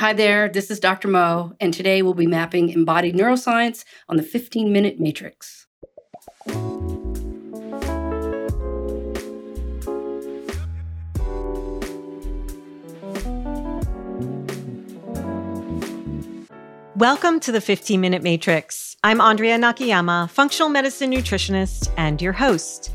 Hi there, this is Dr. Mo, and today we'll be mapping embodied neuroscience on the 15 minute matrix. Welcome to the 15 Minute Matrix. I'm Andrea Nakayama, functional medicine nutritionist and your host.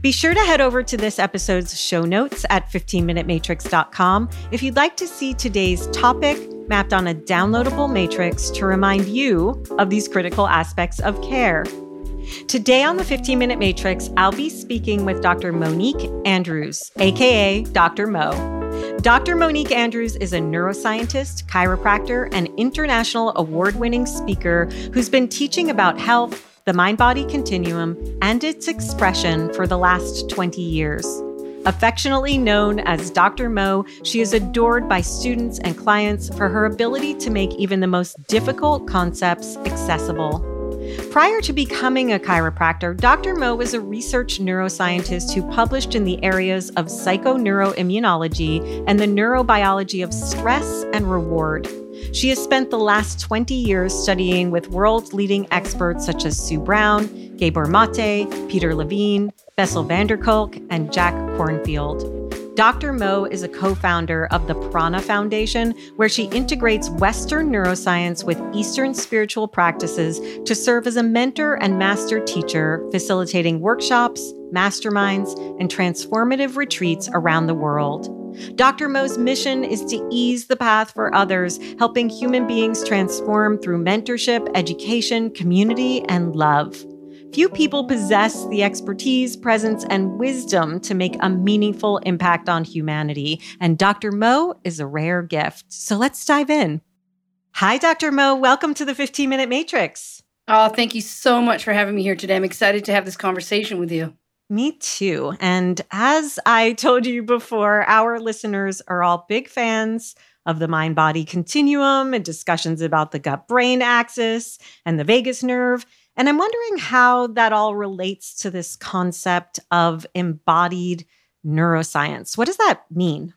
Be sure to head over to this episode's show notes at 15minutematrix.com if you'd like to see today's topic mapped on a downloadable matrix to remind you of these critical aspects of care. Today on the 15 Minute Matrix, I'll be speaking with Dr. Monique Andrews, aka Dr. Mo. Dr. Monique Andrews is a neuroscientist, chiropractor, and international award winning speaker who's been teaching about health the mind body continuum, and its expression for the last 20 years. Affectionately known as Dr. Mo, she is adored by students and clients for her ability to make even the most difficult concepts accessible. Prior to becoming a chiropractor, Dr. Mo was a research neuroscientist who published in the areas of psychoneuroimmunology and the neurobiology of stress and reward. She has spent the last 20 years studying with world leading experts such as Sue Brown, Gabor Mate, Peter Levine, Bessel van der Kolk, and Jack Kornfield. Dr. Mo is a co founder of the Prana Foundation, where she integrates Western neuroscience with Eastern spiritual practices to serve as a mentor and master teacher, facilitating workshops, masterminds, and transformative retreats around the world. Dr. Mo's mission is to ease the path for others, helping human beings transform through mentorship, education, community, and love. Few people possess the expertise, presence, and wisdom to make a meaningful impact on humanity, and Dr. Mo is a rare gift. So let's dive in. Hi, Dr. Mo. Welcome to the 15 Minute Matrix. Oh, thank you so much for having me here today. I'm excited to have this conversation with you. Me too. And as I told you before, our listeners are all big fans of the mind body continuum and discussions about the gut brain axis and the vagus nerve. And I'm wondering how that all relates to this concept of embodied neuroscience. What does that mean?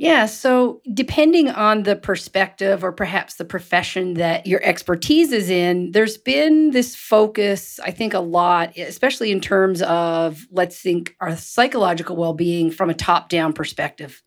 Yeah. So, depending on the perspective or perhaps the profession that your expertise is in, there's been this focus, I think, a lot, especially in terms of, let's think, our psychological well being from a top down perspective.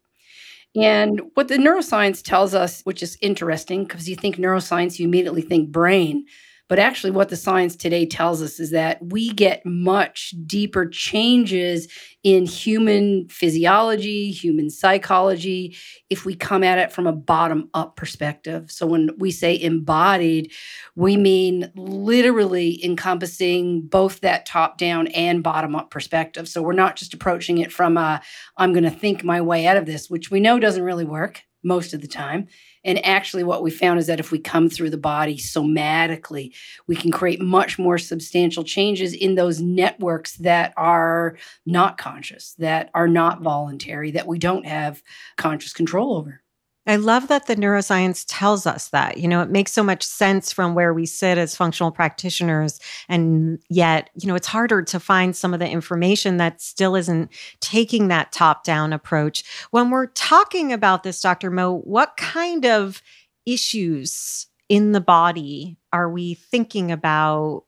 And what the neuroscience tells us, which is interesting because you think neuroscience, you immediately think brain. But actually, what the science today tells us is that we get much deeper changes in human physiology, human psychology, if we come at it from a bottom up perspective. So, when we say embodied, we mean literally encompassing both that top down and bottom up perspective. So, we're not just approaching it from a, I'm going to think my way out of this, which we know doesn't really work most of the time. And actually, what we found is that if we come through the body somatically, we can create much more substantial changes in those networks that are not conscious, that are not voluntary, that we don't have conscious control over. I love that the neuroscience tells us that. You know, it makes so much sense from where we sit as functional practitioners. And yet, you know, it's harder to find some of the information that still isn't taking that top down approach. When we're talking about this, Dr. Mo, what kind of issues in the body are we thinking about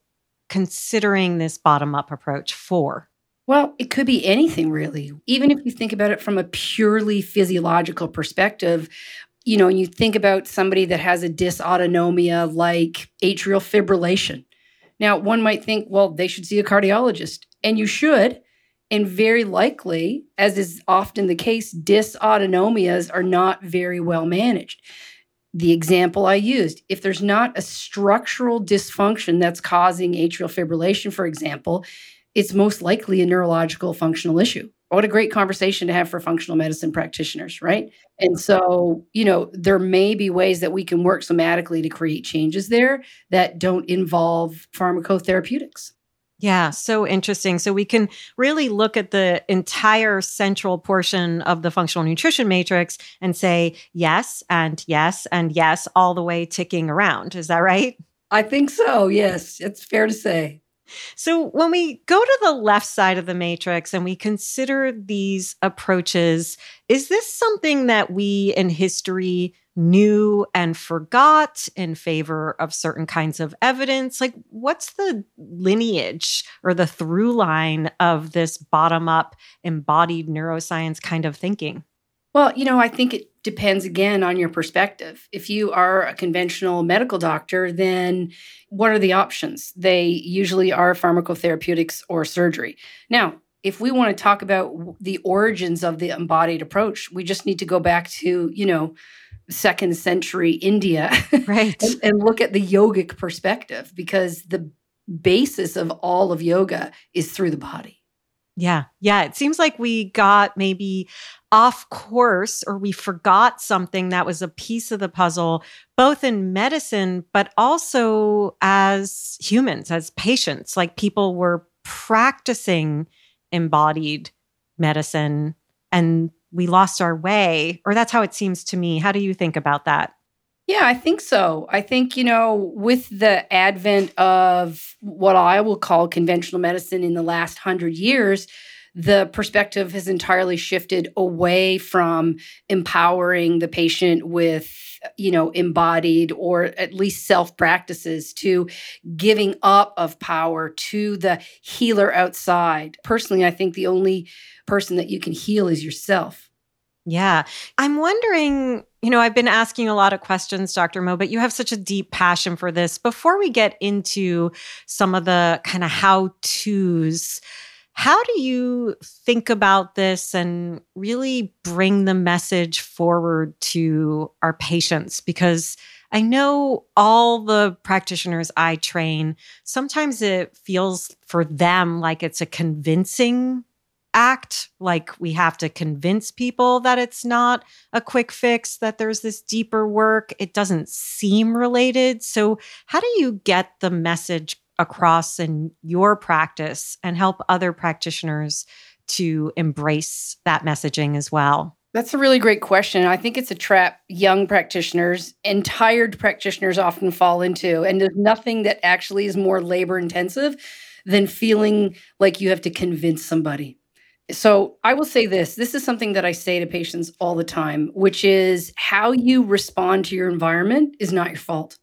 considering this bottom up approach for? Well, it could be anything really. Even if you think about it from a purely physiological perspective, you know, you think about somebody that has a dysautonomia like atrial fibrillation. Now, one might think, well, they should see a cardiologist, and you should. And very likely, as is often the case, dysautonomias are not very well managed. The example I used if there's not a structural dysfunction that's causing atrial fibrillation, for example, it's most likely a neurological functional issue. what a great conversation to have for functional medicine practitioners, right? And so, you know, there may be ways that we can work somatically to create changes there that don't involve pharmacotherapeutics. Yeah, so interesting. So we can really look at the entire central portion of the functional nutrition matrix and say yes, and yes, and yes, all the way ticking around. Is that right? I think so. Yes, it's fair to say. So, when we go to the left side of the matrix and we consider these approaches, is this something that we in history knew and forgot in favor of certain kinds of evidence? Like, what's the lineage or the through line of this bottom up embodied neuroscience kind of thinking? Well, you know, I think it depends again on your perspective. If you are a conventional medical doctor, then what are the options? They usually are pharmacotherapeutics or surgery. Now, if we want to talk about the origins of the embodied approach, we just need to go back to, you know, second century India right. and, and look at the yogic perspective because the basis of all of yoga is through the body. Yeah. Yeah. It seems like we got maybe off course or we forgot something that was a piece of the puzzle, both in medicine, but also as humans, as patients. Like people were practicing embodied medicine and we lost our way, or that's how it seems to me. How do you think about that? Yeah, I think so. I think, you know, with the advent of what I will call conventional medicine in the last hundred years, the perspective has entirely shifted away from empowering the patient with you know embodied or at least self practices to giving up of power to the healer outside personally i think the only person that you can heal is yourself yeah. I'm wondering, you know, I've been asking a lot of questions, Dr. Mo, but you have such a deep passion for this. Before we get into some of the kind of how to's, how do you think about this and really bring the message forward to our patients? Because I know all the practitioners I train, sometimes it feels for them like it's a convincing act like we have to convince people that it's not a quick fix, that there's this deeper work. It doesn't seem related. So, how do you get the message across in your practice and help other practitioners to embrace that messaging as well? That's a really great question. I think it's a trap young practitioners and tired practitioners often fall into. And there's nothing that actually is more labor intensive than feeling like you have to convince somebody. So I will say this this is something that I say to patients all the time, which is how you respond to your environment is not your fault.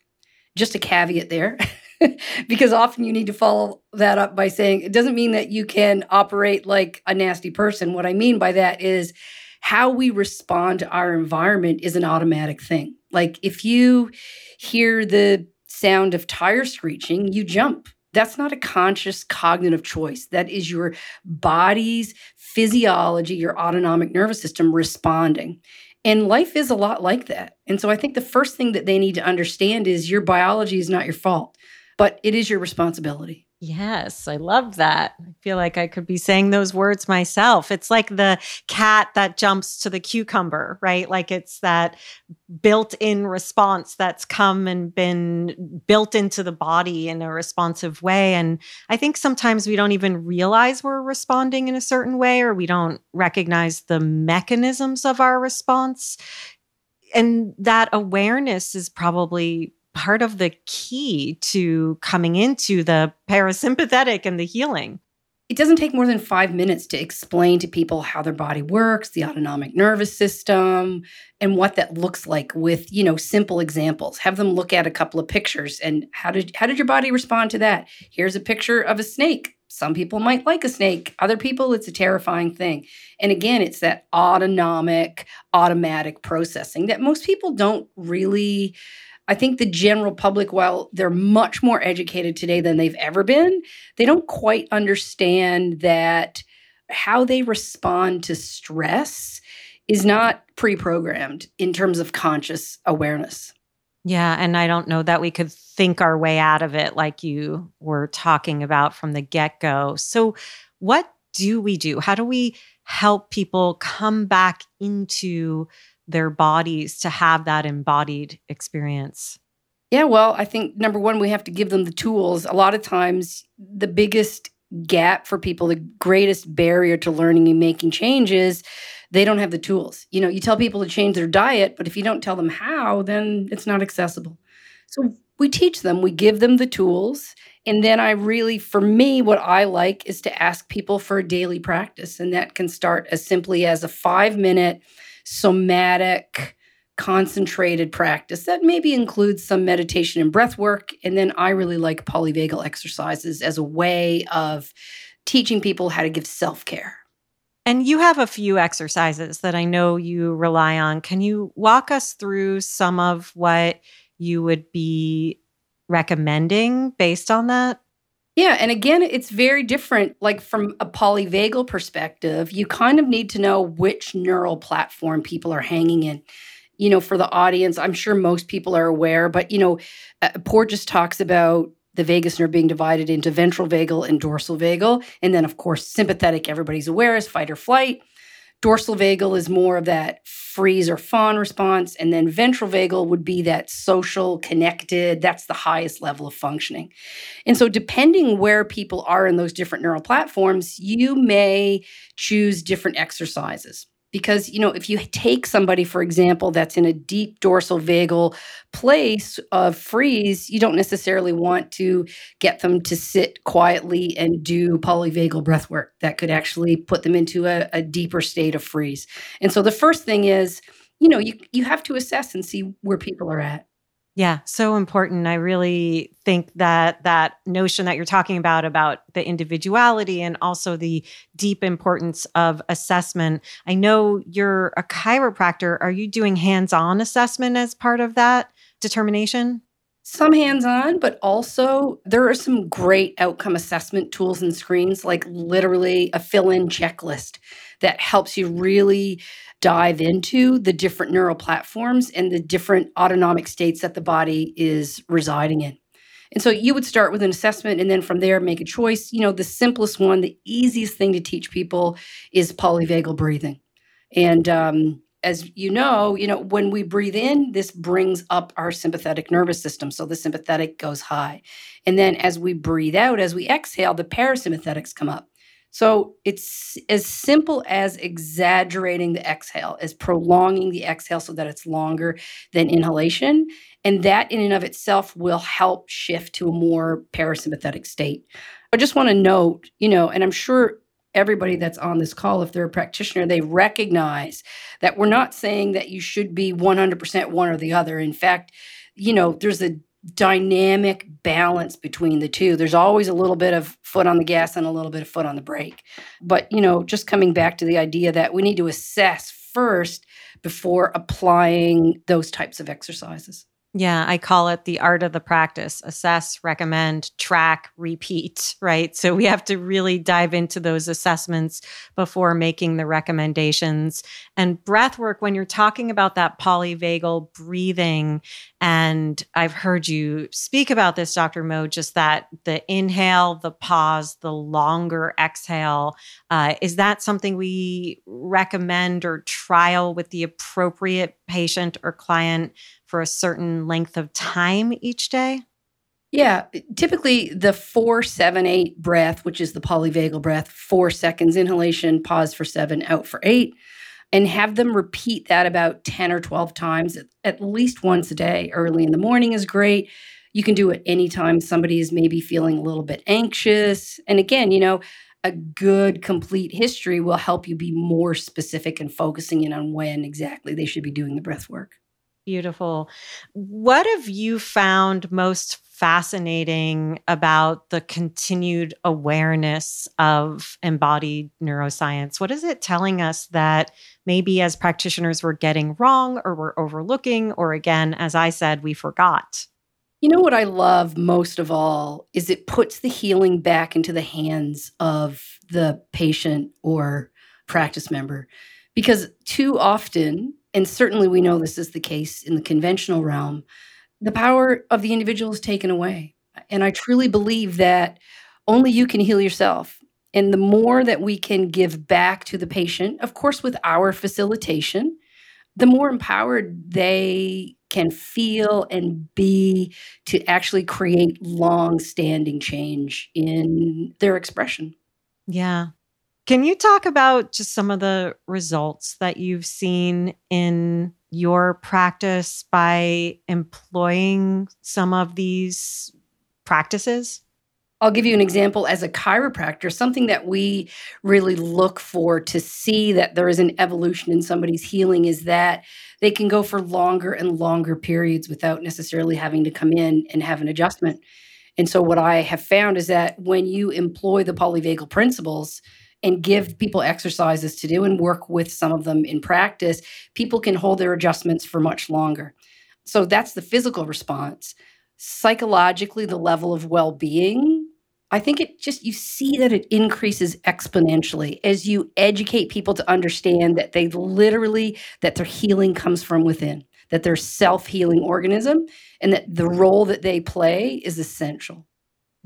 Just a caveat there. because often you need to follow that up by saying it doesn't mean that you can operate like a nasty person. What I mean by that is how we respond to our environment is an automatic thing. Like if you hear the sound of tire screeching, you jump that's not a conscious cognitive choice. That is your body's physiology, your autonomic nervous system responding. And life is a lot like that. And so I think the first thing that they need to understand is your biology is not your fault, but it is your responsibility. Yes, I love that. I feel like I could be saying those words myself. It's like the cat that jumps to the cucumber, right? Like it's that built in response that's come and been built into the body in a responsive way. And I think sometimes we don't even realize we're responding in a certain way or we don't recognize the mechanisms of our response. And that awareness is probably part of the key to coming into the parasympathetic and the healing. It doesn't take more than five minutes to explain to people how their body works, the autonomic nervous system, and what that looks like with, you know, simple examples. Have them look at a couple of pictures and how did how did your body respond to that? Here's a picture of a snake. Some people might like a snake. Other people, it's a terrifying thing. And again, it's that autonomic, automatic processing that most people don't really I think the general public, while they're much more educated today than they've ever been, they don't quite understand that how they respond to stress is not pre programmed in terms of conscious awareness. Yeah. And I don't know that we could think our way out of it like you were talking about from the get go. So, what do we do? How do we help people come back into their bodies to have that embodied experience? Yeah, well, I think number one, we have to give them the tools. A lot of times, the biggest gap for people, the greatest barrier to learning and making changes, they don't have the tools. You know, you tell people to change their diet, but if you don't tell them how, then it's not accessible. So we teach them, we give them the tools. And then I really, for me, what I like is to ask people for a daily practice. And that can start as simply as a five minute somatic concentrated practice that maybe includes some meditation and breath work. And then I really like polyvagal exercises as a way of teaching people how to give self care. And you have a few exercises that I know you rely on. Can you walk us through some of what you would be recommending based on that? Yeah. And again, it's very different. Like from a polyvagal perspective, you kind of need to know which neural platform people are hanging in you know, for the audience, I'm sure most people are aware, but, you know, uh, Porges talks about the vagus nerve being divided into ventral vagal and dorsal vagal. And then, of course, sympathetic, everybody's aware, is fight or flight. Dorsal vagal is more of that freeze or fawn response. And then ventral vagal would be that social, connected, that's the highest level of functioning. And so, depending where people are in those different neural platforms, you may choose different exercises because you know if you take somebody for example that's in a deep dorsal vagal place of freeze you don't necessarily want to get them to sit quietly and do polyvagal breath work that could actually put them into a, a deeper state of freeze. And so the first thing is you know you, you have to assess and see where people are at yeah, so important. I really think that that notion that you're talking about about the individuality and also the deep importance of assessment. I know you're a chiropractor. Are you doing hands-on assessment as part of that determination? Some hands on, but also there are some great outcome assessment tools and screens, like literally a fill in checklist that helps you really dive into the different neural platforms and the different autonomic states that the body is residing in. And so you would start with an assessment and then from there make a choice. You know, the simplest one, the easiest thing to teach people is polyvagal breathing. And um, as you know, you know, when we breathe in, this brings up our sympathetic nervous system. So the sympathetic goes high. And then as we breathe out, as we exhale, the parasympathetics come up. So it's as simple as exaggerating the exhale, as prolonging the exhale so that it's longer than inhalation. And that in and of itself will help shift to a more parasympathetic state. I just want to note, you know, and I'm sure everybody that's on this call, if they're a practitioner, they recognize that we're not saying that you should be 100% one or the other. In fact, you know, there's a dynamic balance between the two. There's always a little bit of foot on the gas and a little bit of foot on the brake. But, you know, just coming back to the idea that we need to assess first before applying those types of exercises. Yeah, I call it the art of the practice assess, recommend, track, repeat, right? So we have to really dive into those assessments before making the recommendations. And breath work, when you're talking about that polyvagal breathing, and I've heard you speak about this, Dr. Mo, just that the inhale, the pause, the longer exhale. Uh, is that something we recommend or trial with the appropriate patient or client? for a certain length of time each day? Yeah, typically the four, seven, eight breath, which is the polyvagal breath, four seconds inhalation, pause for seven, out for eight, and have them repeat that about 10 or 12 times at least once a day. Early in the morning is great. You can do it anytime somebody is maybe feeling a little bit anxious. And again, you know, a good complete history will help you be more specific and focusing in on when exactly they should be doing the breath work. Beautiful. What have you found most fascinating about the continued awareness of embodied neuroscience? What is it telling us that maybe as practitioners we're getting wrong or we're overlooking, or again, as I said, we forgot? You know what I love most of all is it puts the healing back into the hands of the patient or practice member. Because too often, and certainly we know this is the case in the conventional realm, the power of the individual is taken away. And I truly believe that only you can heal yourself. And the more that we can give back to the patient, of course, with our facilitation, the more empowered they can feel and be to actually create long standing change in their expression. Yeah. Can you talk about just some of the results that you've seen in your practice by employing some of these practices? I'll give you an example as a chiropractor, something that we really look for to see that there is an evolution in somebody's healing is that they can go for longer and longer periods without necessarily having to come in and have an adjustment. And so, what I have found is that when you employ the polyvagal principles and give people exercises to do and work with some of them in practice, people can hold their adjustments for much longer. So, that's the physical response. Psychologically, the level of well being I think it just, you see that it increases exponentially as you educate people to understand that they literally, that their healing comes from within, that they're self healing organism, and that the role that they play is essential.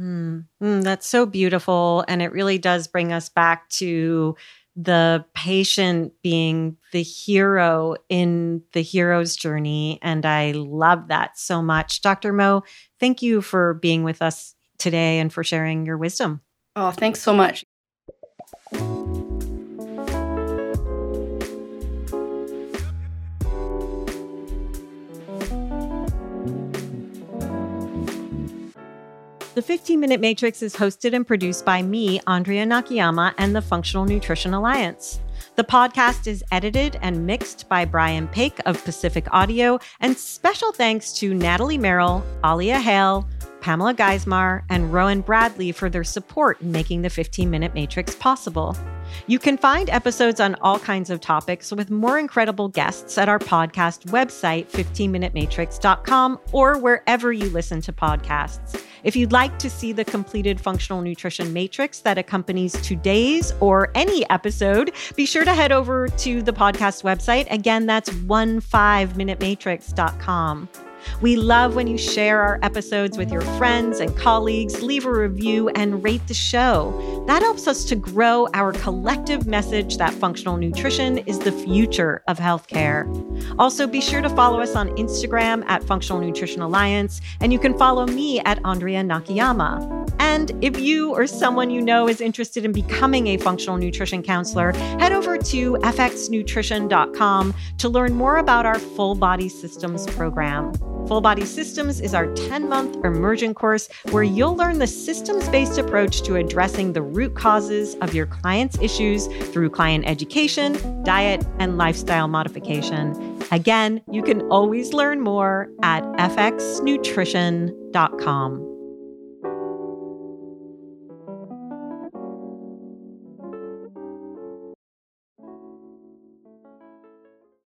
Mm, mm, that's so beautiful. And it really does bring us back to the patient being the hero in the hero's journey. And I love that so much. Dr. Mo, thank you for being with us today and for sharing your wisdom. Oh, thanks so much. The 15 Minute Matrix is hosted and produced by me, Andrea Nakayama, and the Functional Nutrition Alliance. The podcast is edited and mixed by Brian Paik of Pacific Audio, and special thanks to Natalie Merrill, Alia Hale, Pamela Geismar, and Rowan Bradley for their support in making the 15 Minute Matrix possible. You can find episodes on all kinds of topics with more incredible guests at our podcast website, 15minutematrix.com, or wherever you listen to podcasts. If you'd like to see the completed functional nutrition matrix that accompanies today's or any episode, be sure to head over to the podcast website. Again, that's 15minutematrix.com. We love when you share our episodes with your friends and colleagues, leave a review, and rate the show. That helps us to grow our collective message that functional nutrition is the future of healthcare. Also, be sure to follow us on Instagram at Functional Nutrition Alliance, and you can follow me at Andrea Nakayama. And if you or someone you know is interested in becoming a functional nutrition counselor, head over to fxnutrition.com to learn more about our full body systems program. Full Body Systems is our 10 month immersion course where you'll learn the systems based approach to addressing the root causes of your client's issues through client education, diet, and lifestyle modification. Again, you can always learn more at fxnutrition.com.